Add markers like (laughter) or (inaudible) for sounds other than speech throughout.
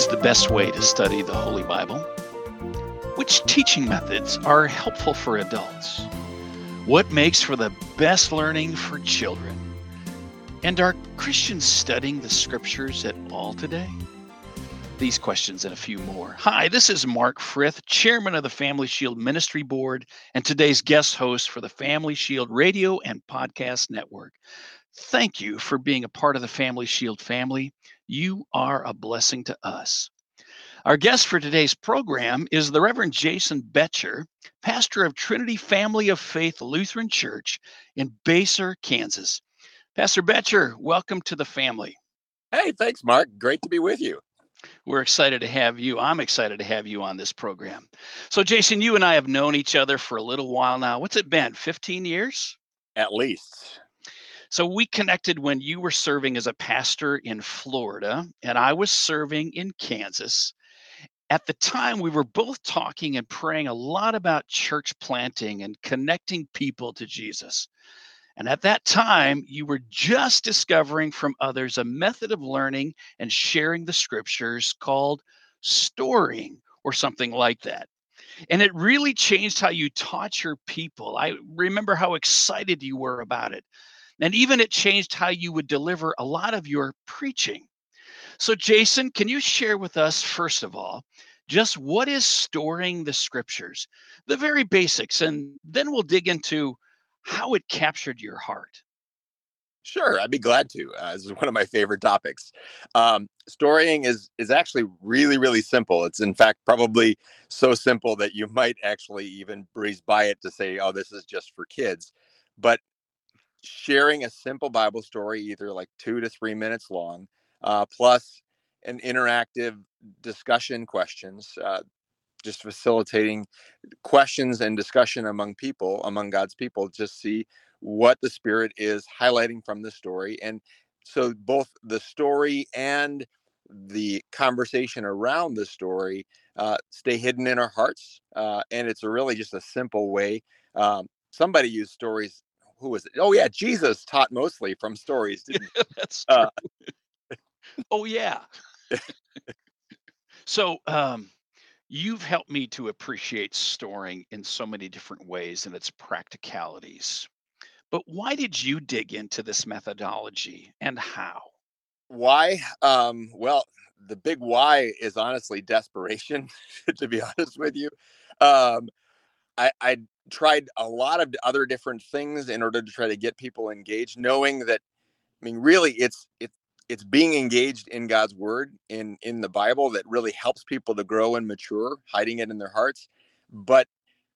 is the best way to study the Holy Bible? Which teaching methods are helpful for adults? What makes for the best learning for children? And are Christians studying the scriptures at all today? These questions and a few more. Hi, this is Mark Frith, chairman of the Family Shield Ministry Board, and today's guest host for the Family Shield Radio and Podcast Network. Thank you for being a part of the Family Shield family. You are a blessing to us. Our guest for today's program is the Reverend Jason Boettcher, pastor of Trinity Family of Faith Lutheran Church in Basehor, Kansas. Pastor Boettcher, welcome to the family. Hey, thanks, Mark. Great to be with you. We're excited to have you. I'm excited to have you on this program. So, Jason, you and I have known each other for a little while now. What's it been? 15 years? At least. So we connected when you were serving as a pastor in Florida and I was serving in Kansas. At the time, we were both talking and praying a lot about church planting and connecting people to Jesus. And at that time, you were just discovering from others a method of learning and sharing the scriptures called storying or something like that. And it really changed how you taught your people. I remember how excited you were about it. And even it changed how you would deliver a lot of your preaching. So, Jason, can you share with us, first of all, just what is storying the scriptures, the very basics, and then we'll dig into how it captured your heart. Sure, I'd be glad to. Uh, this is one of my favorite topics. Um, storying is is actually really really simple. It's in fact probably so simple that you might actually even breeze by it to say, "Oh, this is just for kids." But sharing a simple Bible story, either like two to three minutes long, uh, plus an interactive discussion questions, uh, just facilitating questions and discussion among people, among God's people, just see what the Spirit is highlighting from the story. And so both the story and the conversation around the story uh, stay hidden in our hearts. Uh, and it's really just a simple way. Um, somebody used stories who was it? Oh yeah, Jesus taught mostly from stories. Didn't he? (laughs) That's uh, oh yeah. so um, you've helped me to appreciate storying in so many different ways and its practicalities. But why did you dig into this methodology and how? Why? Um, well, the big why is honestly desperation, (laughs) to be honest with you. Um, I, I tried a lot of other different things in order to try to get people engaged, knowing that I mean, really, it's it's it's being engaged in God's word in in the Bible that really helps people to grow and mature, hiding it in their hearts. But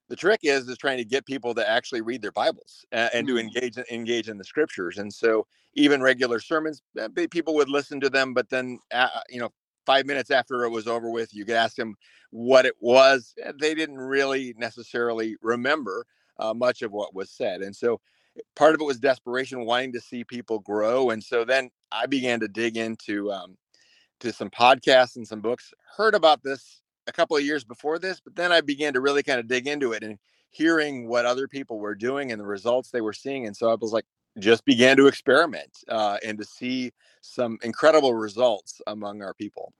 the trick is is trying to get people to actually read their Bibles and, and mm-hmm. to engage engage in the scriptures. And so, even regular sermons, eh, people would listen to them, but then uh, you know, five minutes after it was over with, you could ask them what it was. Eh, they didn't really necessarily remember uh, much of what was said. And so part of it was desperation, wanting to see people grow. And so then I began to dig into um, to some podcasts and some books. Heard about this a couple of years before this, but then I began to really kind of dig into it and hearing what other people were doing and the results they were seeing. And so I was like, just began to experiment uh, and to see some incredible results among our people.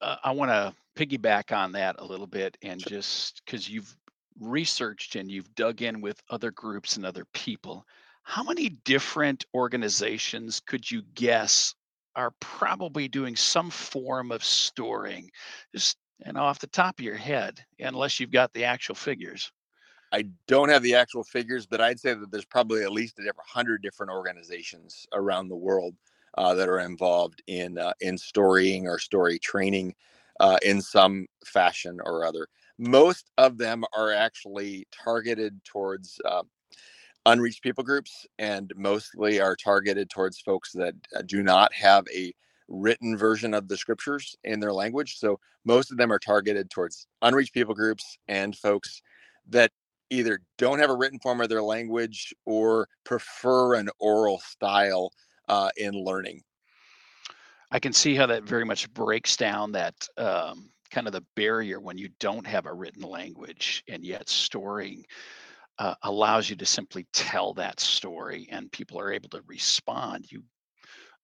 Uh, I want to piggyback on that a little bit and sure. just because you've researched and you've dug in with other groups and other people, how many different organizations could you guess are probably doing some form of storying? Just and off the top of your head, unless you've got the actual figures. I don't have the actual figures, but I'd say that there's probably at least a hundred different organizations around the world uh, that are involved in uh, in storying or story training uh, in some fashion or other. Most of them are actually targeted towards uh, unreached people groups, and mostly are targeted towards folks that uh, do not have a written version of the scriptures in their language. So most of them are targeted towards unreached people groups and folks that either don't have a written form of their language or prefer an oral style uh, in learning. I can see how that very much breaks down that um, kind of the barrier when you don't have a written language, and yet storying uh, allows you to simply tell that story, and people are able to respond. You,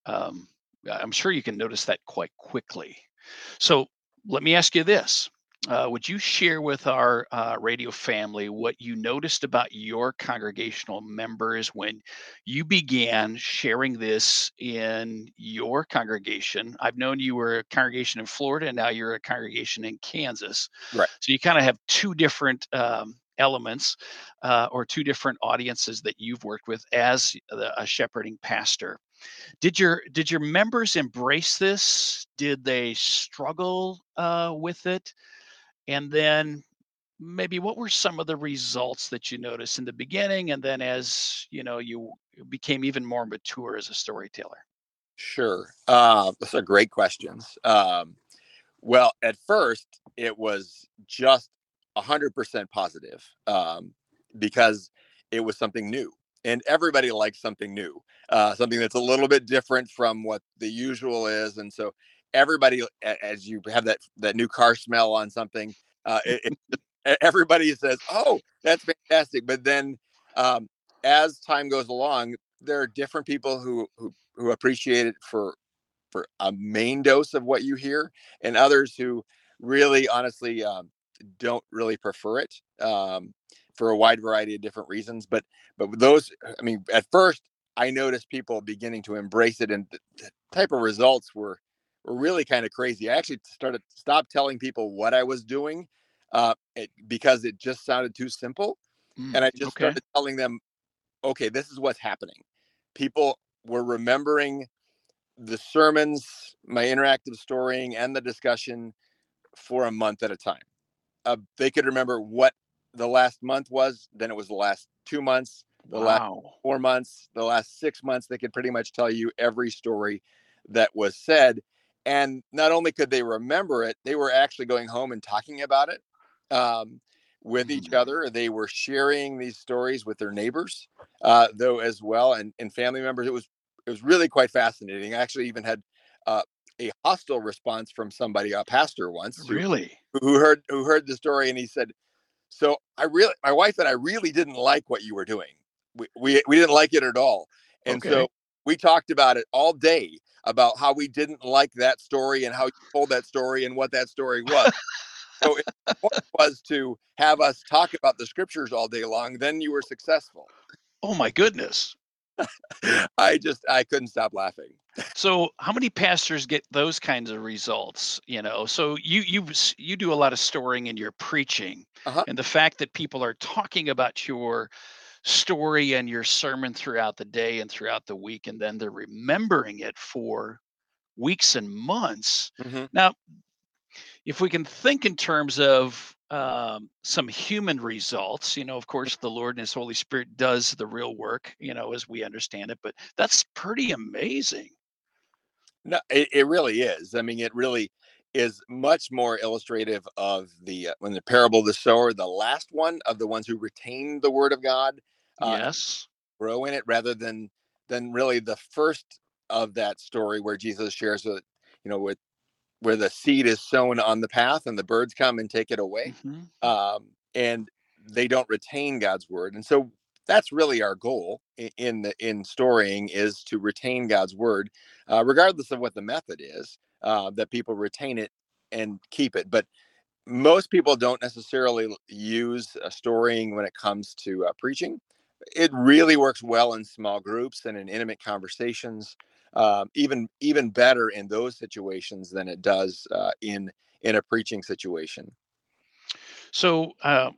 um, I'm sure you can notice that quite quickly. So let me ask you this. Uh, would you share with our uh, radio family what you noticed about your congregational members when you began sharing this in your congregation? I've known you were a congregation in Florida, and now you're a congregation in Kansas. Right. So you kind of have two different um, elements uh, or two different audiences that you've worked with as a shepherding pastor did your did your members embrace this did they struggle uh, with it and then maybe what were some of the results that you noticed in the beginning and then as you know you became even more mature as a storyteller? Sure uh, those are great questions um, well at first it was just 100% positive um, because it was something new and everybody likes something new uh, something that's a little bit different from what the usual is and so everybody as you have that that new car smell on something uh, it, it, everybody says oh that's fantastic but then um, as time goes along there are different people who who, who appreciate it for for a main dose of what you hear and others who really honestly um, don't really prefer it um, for a wide variety of different reasons. But but those, I mean, at first I noticed people beginning to embrace it, and the, the type of results were were really kind of crazy. I actually started stop telling people what I was doing uh, it, because it just sounded too simple, mm, and I just okay. started telling them, okay, this is what's happening. People were remembering the sermons, my interactive storying, and the discussion for a month at a time uh, they could remember what the last month was, then it was the last two months, the wow. last four months, the last six months. They could pretty much tell you every story that was said. And not only could they remember it, they were actually going home and talking about it um, with mm. each other. They were sharing these stories with their neighbors, uh, though, as well, and, and family members. It was it was really quite fascinating. I actually even had uh, a hostile response from somebody, a pastor once. Who, really? Who heard who heard the story and he said, "So I really, my wife and I really didn't like what you were doing. We we, we didn't like it at all, and okay. so we talked about it all day about how we didn't like that story and how you told that story and what that story was." so it (laughs) was to have us talk about the scriptures all day long. Then you were successful. Oh my goodness. (laughs) I just I couldn't stop laughing. So, how many pastors get those kinds of results? You know, so you you you do a lot of storying in your preaching, uh-huh. and the fact that people are talking about your story and your sermon throughout the day and throughout the week, and then they're remembering it for weeks and months. Mm-hmm. Now, if we can think in terms of um, some human results. You know, of course, the Lord and His Holy Spirit does the real work. You know, as we understand it, but that's pretty amazing. No, it, it really is. I mean, it really is much more illustrative of the uh, when the parable of the sower, the last one of the ones who retain the word of God. Uh, yes, grow in it rather than than really the first of that story where Jesus shares with you know with where the seed is sown on the path and the birds come and take it away mm-hmm. um, and they don't retain god's word and so that's really our goal in, in the in storying is to retain god's word uh, regardless of what the method is uh, that people retain it and keep it but most people don't necessarily use uh, storying when it comes to uh, preaching it really works well in small groups and in intimate conversations um, even even better in those situations than it does uh, in in a preaching situation. So uh,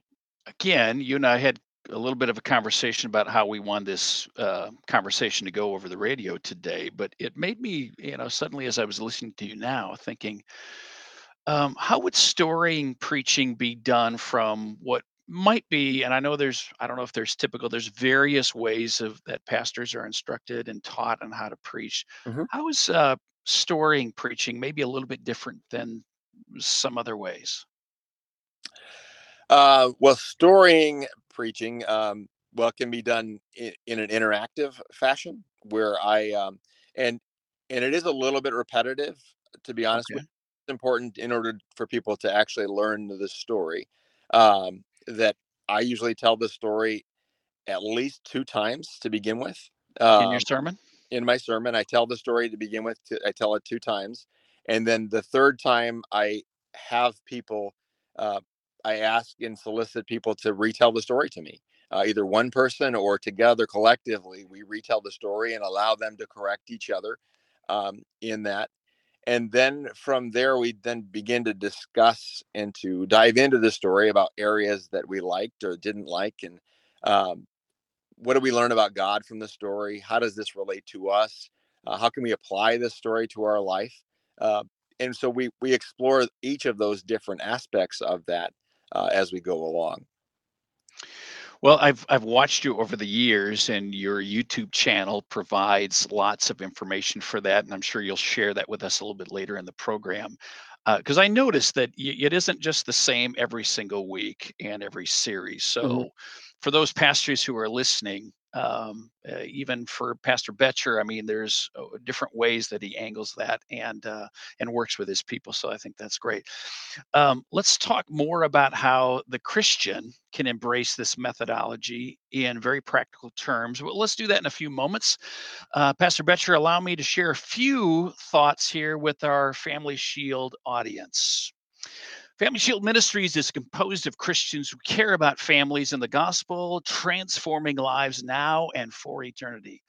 again, you and I had a little bit of a conversation about how we want this uh, conversation to go over the radio today, but it made me, you know, suddenly as I was listening to you now, thinking, um, how would storying preaching be done from what might be and i know there's i don't know if there's typical there's various ways of that pastors are instructed and taught on how to preach mm-hmm. how is uh, storying preaching maybe a little bit different than some other ways uh, well storying preaching um, well can be done in, in, an interactive fashion where i um, and and it is a little bit repetitive to be honest okay. with it's important in order for people to actually learn the story um, that I usually tell the story at least two times to begin with. Um, in your sermon? in my sermon. I tell the story to begin with. I tell it two times, and then the third time I have people. Uh, I ask and solicit people to retell the story to me. Uh, either one person or together collectively, we retell the story and allow them to correct each other um, in that. And then from there, we then begin to discuss and to dive into the story about areas that we liked or didn't like, and um, what do we learn about God from the story? How does this relate to us? Uh, how can we apply this story to our life? Uh, and so we we explore each of those different aspects of that uh, as we go along. Well, I've I've watched you over the years, and your YouTube channel provides lots of information for that, and I'm sure you'll share that with us a little bit later in the program. Because uh, I noticed that y- it isn't just the same every single week and every series. So, mm-hmm. for those pastors who are listening, um, uh, even for Pastor Boettcher, I mean, there's uh, different ways that he angles that and uh, and works with his people. So I think that's great. Um, let's talk more about how the Christian can embrace this methodology in very practical terms. Well, let's do that in a few moments. Uh, Pastor Boettcher, allow me to share a few thoughts here with our Family Shield audience. Family Shield Ministries is composed of Christians who care about families and the gospel, transforming lives now and for eternity.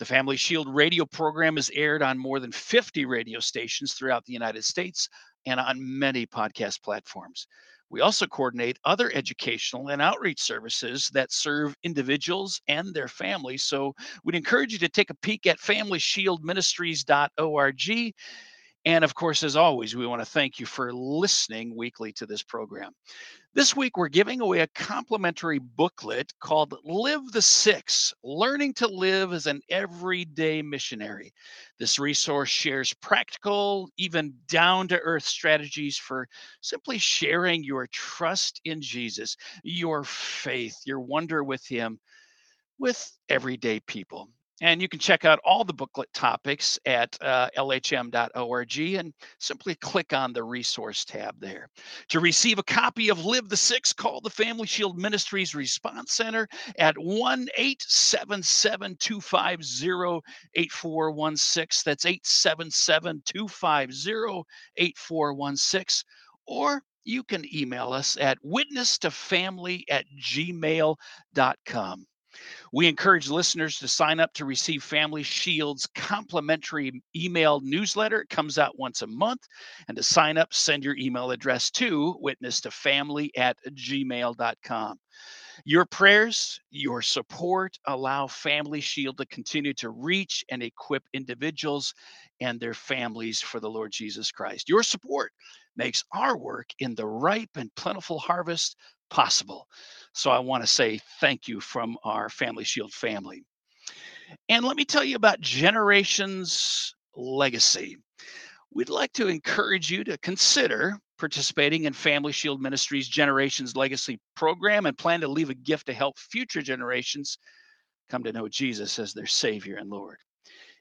The Family Shield radio program is aired on more than 50 radio stations throughout the United States and on many podcast platforms. We also coordinate other educational and outreach services that serve individuals and their families. So we'd encourage you to take a peek at FamilyShieldMinistries.org and of course, as always, we want to thank you for listening weekly to this program. This week, we're giving away a complimentary booklet called Live the Six Learning to Live as an Everyday Missionary. This resource shares practical, even down to earth strategies for simply sharing your trust in Jesus, your faith, your wonder with Him with everyday people. And you can check out all the booklet topics at uh, lhm.org and simply click on the resource tab there. To receive a copy of Live the Six, call the Family Shield Ministries Response Center at 1 877 250 8416. That's 877 250 8416. Or you can email us at witness to family at gmail.com. We encourage listeners to sign up to receive Family Shield's complimentary email newsletter. It comes out once a month. And to sign up, send your email address to witness to family at gmail.com. Your prayers, your support allow Family Shield to continue to reach and equip individuals and their families for the Lord Jesus Christ. Your support makes our work in the ripe and plentiful harvest possible. So I want to say thank you from our Family Shield family. And let me tell you about Generations Legacy. We'd like to encourage you to consider participating in Family Shield Ministries Generations Legacy program and plan to leave a gift to help future generations come to know Jesus as their Savior and Lord.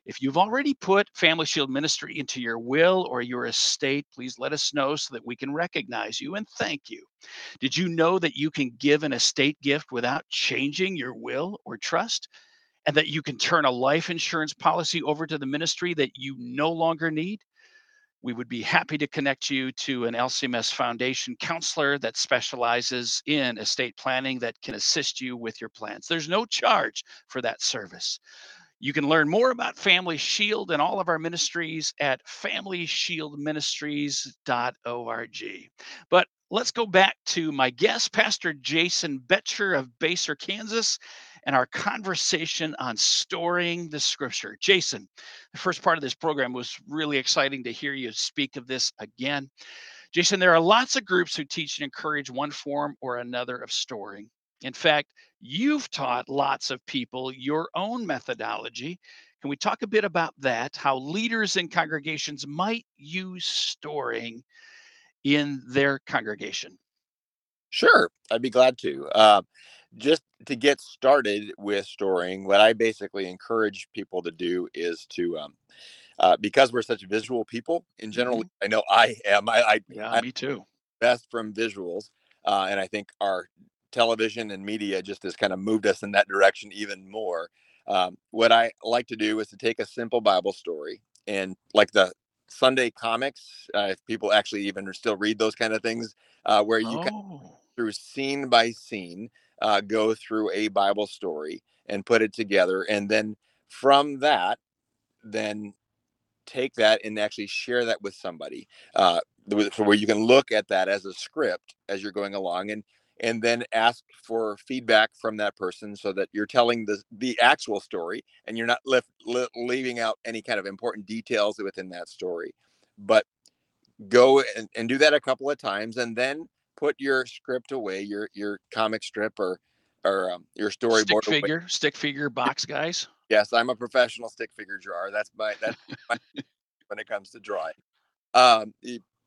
If you've already put Family Shield Ministry into your will or your estate, please let us know so that we can recognize you and thank you. Did you know that you can give an estate gift without changing your will or trust? And that you can turn a life insurance policy over to the ministry that you no longer need? We would be happy to connect you to an LCMS Foundation counselor that specializes in estate planning that can assist you with your plans. There's no charge for that service. You can learn more about Family Shield and all of our ministries at familyshieldministries.org. But let's go back to my guest, Pastor Jason Boettcher of Basehor, Kansas, and our conversation on storying the scripture. Jason, the first part of this program was really exciting to hear you speak of this again. Jason, there are lots of groups who teach and encourage one form or another of storying. In fact, you've taught lots of people your own methodology. Can we talk a bit about that? How leaders in congregations might use storying in their congregation? Sure, I'd be glad to. Uh, just to get started with storying, what I basically encourage people to do is to, um, uh, because we're such visual people in general, mm-hmm. I know I am. I, I yeah, I'm me too. Best from visuals, uh, and I think our television and media just has kind of moved us in that direction even more. Um, what I like to do is to take a simple Bible story and like the Sunday comics, uh, if people actually even still read those kind of things, uh, where you oh. through scene by scene uh, go through a Bible story and put it together, and then from that, then take that and actually share that with somebody, uh, where you can look at that as a script as you're going along, and and then ask for feedback from that person so that you're telling the the actual story and you're not left leaving out any kind of important details within that story. But go and, and do that a couple of times and then put your script away your your comic strip or or um, your storyboard stick figure away. stick figure box guys. Yes i'm a professional stick figure drawer. That's my that's my, (laughs) when it comes to drawing. Um,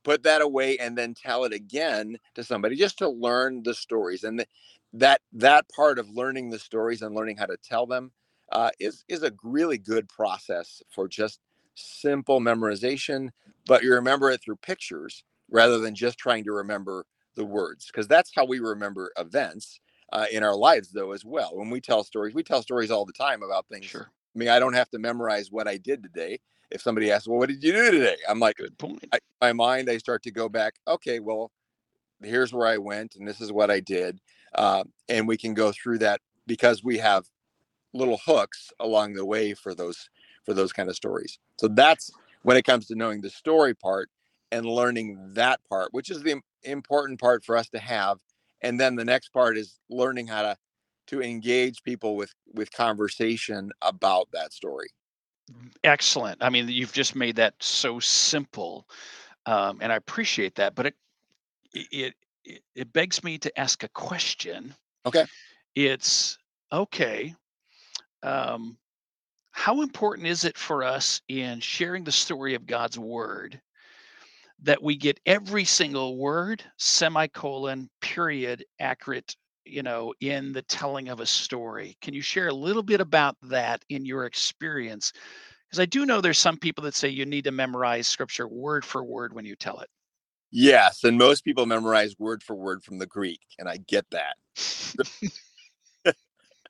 put that away and then tell it again to somebody just to learn the stories and the, that that part of learning the stories and learning how to tell them uh, is is a really good process for just simple memorization but you remember it through pictures rather than just trying to remember the words because that's how we remember events uh, in our lives though as well when we tell stories we tell stories all the time about things sure. i mean i don't have to memorize what i did today if somebody asks, well, what did you do today? I'm like, good point. I, my mind, I start to go back. Okay, well, here's where I went, and this is what I did, uh, and we can go through that because we have little hooks along the way for those for those kind of stories. So that's when it comes to knowing the story part and learning that part, which is the important part for us to have. And then the next part is learning how to to engage people with with conversation about that story excellent. I mean, you've just made that so simple, um, and I appreciate that. But it, it it it begs me to ask a question. Okay. It's okay. Um, how important is it for us in sharing the story of God's word that we get every single word, semicolon, period, accurate you know, in the telling of a story. Can you share a little bit about that in your experience? Because I do know there's some people that say you need to memorize scripture word for word when you tell it. Yes, and most people memorize word for word from the Greek, and I get that. (laughs)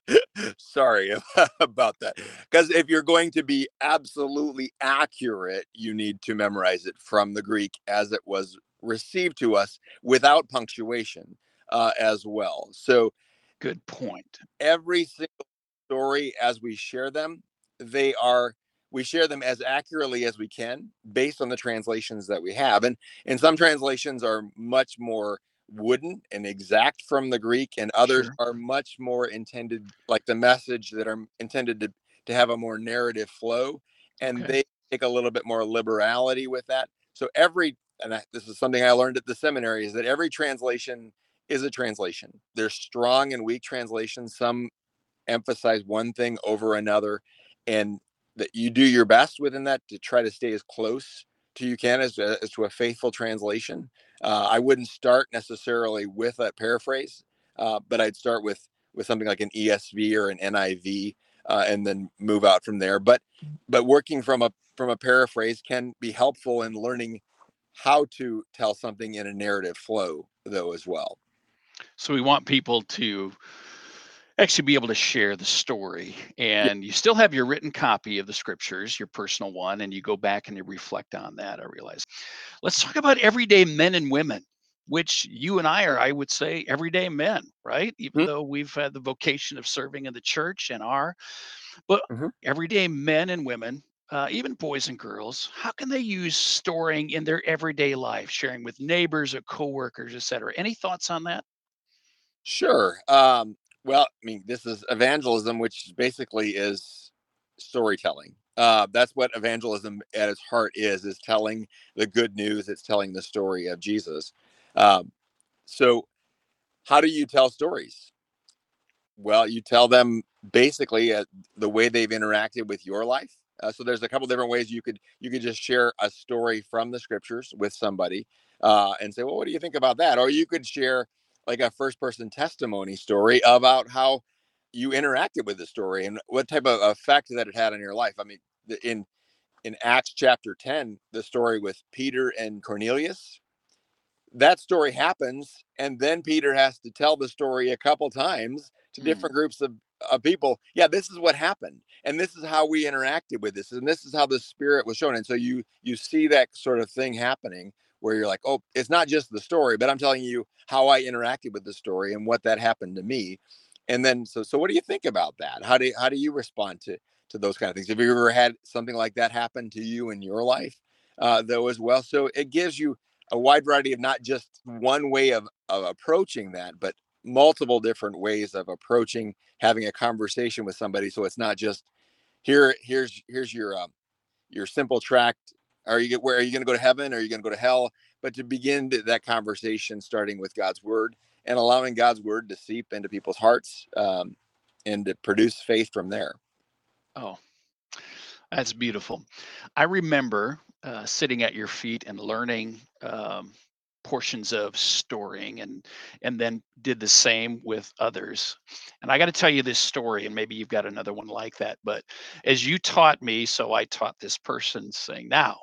(laughs) Sorry (laughs) about that. Because if you're going to be absolutely accurate, you need to memorize it from the Greek as it was received to us without punctuation uh, as well. So, good point. Every single story, as we share them, they are we share them as accurately as we can based on the translations that we have and and some translations are much more wooden and exact from the greek and others sure. are much more intended like the message that are intended to to have a more narrative flow and okay. they take a little bit more liberality with that so every and I, this is something i learned at the seminary is that every translation is a translation. There's strong and weak translations. Some emphasize one thing over another, and that you do your best within that to try to stay as close to you can as, as to a faithful translation. Uh, I wouldn't start necessarily with a paraphrase, uh, but I'd start with with something like an ESV or an NIV, uh, and then move out from there. But but working from a from a paraphrase can be helpful in learning how to tell something in a narrative flow, though, as well. So we want people to actually be able to share the story and you still have your written copy of the scriptures your personal one and you go back and you reflect on that i realize. Let's talk about everyday men and women which you and i are i would say everyday men right? Even mm-hmm. though we've had the vocation of serving in the church and are but mm-hmm. everyday men and women uh, even boys and girls how can they use storying in their everyday life sharing with neighbors or coworkers etc any thoughts on that Sure. Um, well, I mean, this is evangelism, which basically is storytelling. Uh, that's what evangelism at its heart is: is telling the good news. It's telling the story of Jesus. Um, so, how do you tell stories? Well, you tell them basically uh, the way they've interacted with your life. Uh, so there's a couple different ways you could you could just share a story from the scriptures with somebody uh, and say, well, what do you think about that? Or you could share like a first person testimony story about how you interacted with the story and what type of effect that it had on your life. I mean, in in Acts chapter 10, the story with Peter and Cornelius, that story happens and then Peter has to tell the story a couple times to mm. different groups of of people, yeah, this is what happened, and this is how we interacted with this, and this is how the spirit was shown. And so you you see that sort of thing happening where you're like, oh, it's not just the story, but I'm telling you how I interacted with the story and what that happened to me. And then so so what do you think about that? How do how do you respond to to those kind of things? Have you ever had something like that happen to you in your life uh, though as well? So it gives you a wide variety of not just one way of, of approaching that, but multiple different ways of approaching having a conversation with somebody. So it's not just here, here's here's your um, your simple tract. Are you where are you going to go to heaven? Are you going to go to hell? But to begin that conversation, starting with God's word and allowing God's word to seep into people's hearts um, and to produce faith from there. Oh, that's beautiful. I remember uh, sitting at your feet and learning um, portions of storying and and then did the same with others and i got to tell you this story and maybe you've got another one like that but as you taught me so i taught this person saying now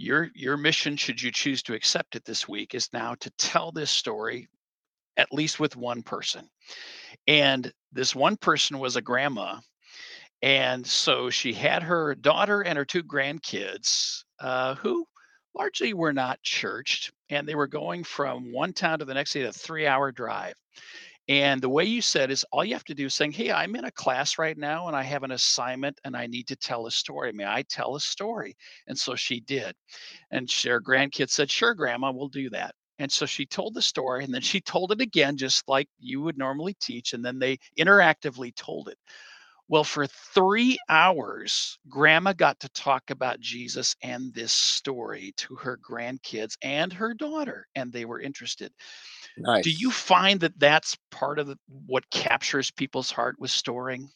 your your mission should you choose to accept it this week is now to tell this story at least with one person and this one person was a grandma and so she had her daughter and her two grandkids uh, who largely were not churched, and they were going from one town to the next day, a three hour drive. And the way you said is all you have to do is saying, Hey, I'm in a class right now and I have an assignment and I need to tell a story. May I tell a story? And so she did. And her grandkids said, Sure, Grandma, we'll do that. And so she told the story and then she told it again, just like you would normally teach. And then they interactively told it. Well, for three hours, grandma got to talk about Jesus and this story to her grandkids and her daughter, and they were interested. Nice. Do you find that that's part of the, what captures people's heart with storying?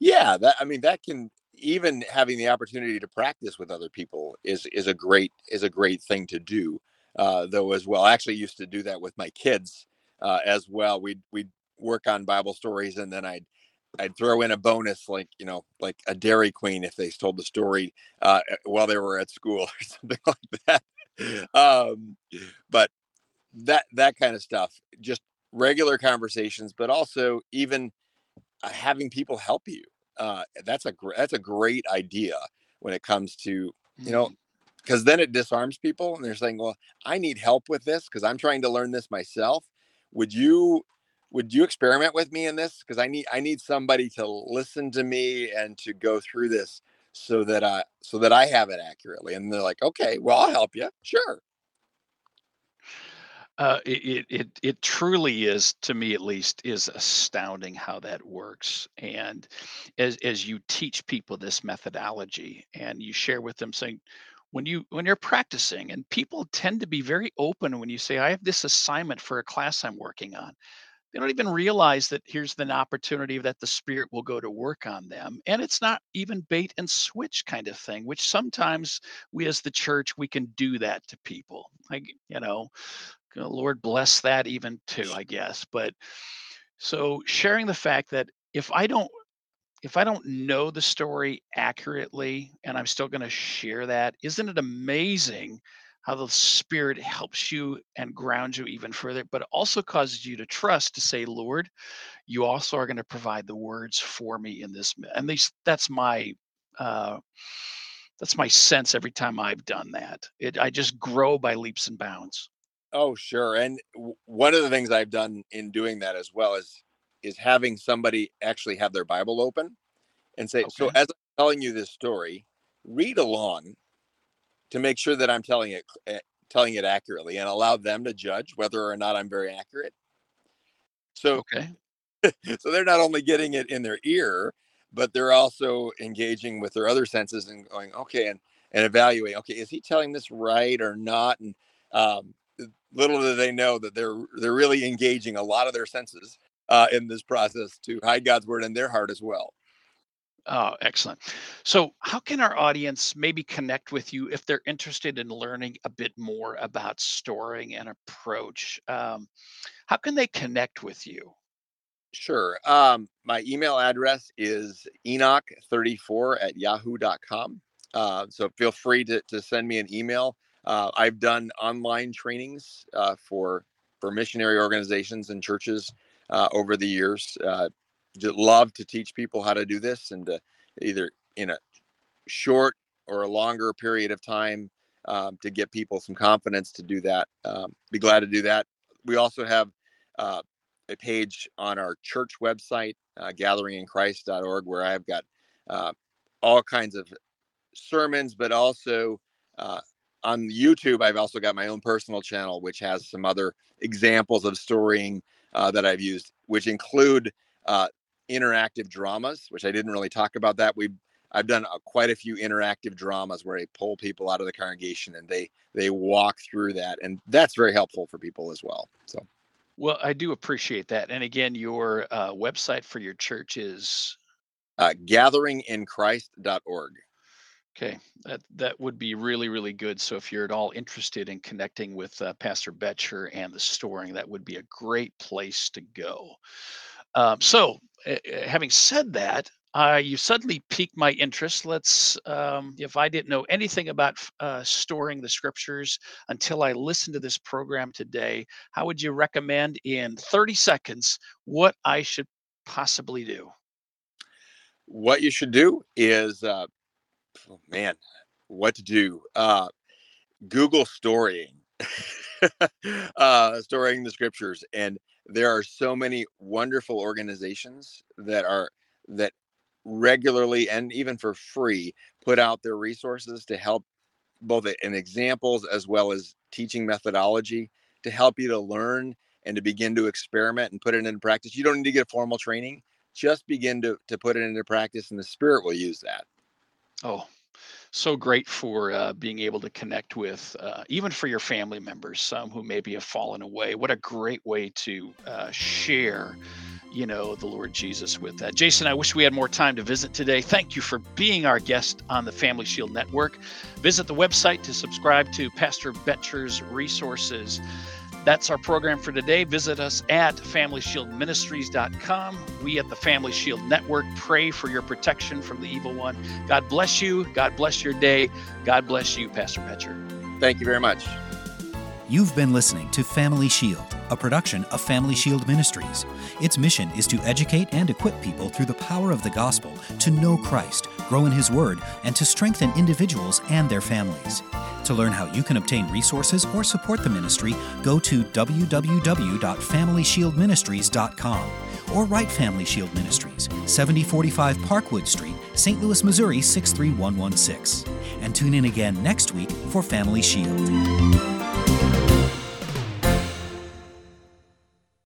Yeah, that I mean that can even having the opportunity to practice with other people is is a great is a great thing to do. Uh, though as well, I actually used to do that with my kids uh, as well. We'd we'd work on Bible stories, and then I'd I'd throw in a bonus, like you know, like a Dairy Queen if they told the story uh, while they were at school (laughs) or something like that. Um, but that that kind of stuff, just regular conversations, but also even uh, having people help you. Uh, that's a gr- that's a great idea when it comes to you know because mm. then it disarms people and they're saying, well, I need help with this because I'm trying to learn this myself. Would you would you experiment with me in this? Because i need i need somebody to listen to me and to go through this so that i so that i have it accurately. And they're like okay well i'll help you. Sure. Uh, it, it it truly is to me at least is astounding how that works. And as as you teach people this methodology and you share with them saying when you when you're practicing and people tend to be very open when you say i have this assignment for a class i'm working on they don't even realize that here's an opportunity that the spirit will go to work on them and it's not even bait and switch kind of thing which sometimes we as the church we can do that to people like you know lord bless that even too i guess but so sharing the fact that if i don't if i don't know the story accurately and i'm still going to share that isn't it amazing how the Spirit helps you and grounds you even further, but also causes you to trust to say, Lord, you also are going to provide the words for me in this. At least that's my uh, that's my sense every time I've done that. It I just grow by leaps and bounds. Oh, sure. And one of the things I've done in doing that as well is is having somebody actually have their Bible open and say, okay. "So as I'm telling you this story, read along to make sure that I'm telling it eh, telling it accurately and allow them to judge whether or not I'm very accurate. So okay. (laughs) so they're not only getting it in their ear, but they're also engaging with their other senses and going, okay, and and evaluate, okay, is he telling this right or not? And um, little do they know that they're they're really engaging a lot of their senses uh, in this process to hide God's word in their heart as well. Oh, excellent. So, how can our audience maybe connect with you if they're interested in learning a bit more about storying and approach? Um, how can they connect with you? Sure. Um, my email address is enoch34 at yahoo.com. Uh, so feel free to, to send me an email. Uh, I've done online trainings uh, for for missionary organizations and churches uh, over the years. Just love to teach people how to do this and to either in a short or a longer period of time um, to get people some confidence to do that. Um, be glad to do that. We also have uh, a page on our church website, uh, gatheringinchrist.org, where I've got uh, all kinds of sermons, but also uh, on YouTube, I've also got my own personal channel, which has some other examples of storying uh, that I've used, which include uh, interactive dramas, which I didn't really talk about that. We I've done uh, quite a few interactive dramas where I pull people out of the congregation and they they walk through that, and that's very helpful for people as well. So, well, I do appreciate that. And again, your uh, website for your church is uh, gatheringinchrist.org. Okay, that that would be really really good. So if you're at all interested in connecting with uh, Pastor Boettcher and the storying, that would be a great place to go. Um, so having said that, uh, you suddenly piqued my interest. Let's, um, if I didn't know anything about uh, storying the scriptures until I listened to this program today, how would you recommend in 30 seconds what I should possibly do? What you should do is, uh, oh man, what to do? Uh, Google storying, (laughs) uh, storying the scriptures, and there are so many wonderful organizations that are that regularly and even for free put out their resources to help both in examples as well as teaching methodology to help you to learn and to begin to experiment and put it into practice. You don't need to get a formal training. Just begin to, to put it into practice and the spirit will use that. Oh, so great for uh, being able to connect with, uh, even for your family members, some who maybe have fallen away. What a great way to uh, share you know, the Lord Jesus with that. Jason, I wish we had more time to visit today. Thank you for being our guest on the Family Shield Network. Visit the website to subscribe to Pastor Boettcher's resources. That's our program for today. Visit us at FamilyShieldMinistries.com. We at the Family Shield Network pray for your protection from the evil one. God bless you. God bless your day. God bless you, Pastor Boettcher. Thank you very much. You've been listening to Family Shield, a production of Family Shield Ministries. Its mission is to educate and equip people through the power of the gospel to know Christ, grow in His Word, and to strengthen individuals and their families. To learn how you can obtain resources or support the ministry, go to www.familyshieldministries.com or write Family Shield Ministries, 7045 Parkwood Street, St. Louis, Missouri 63116. And tune in again next week for Family Shield.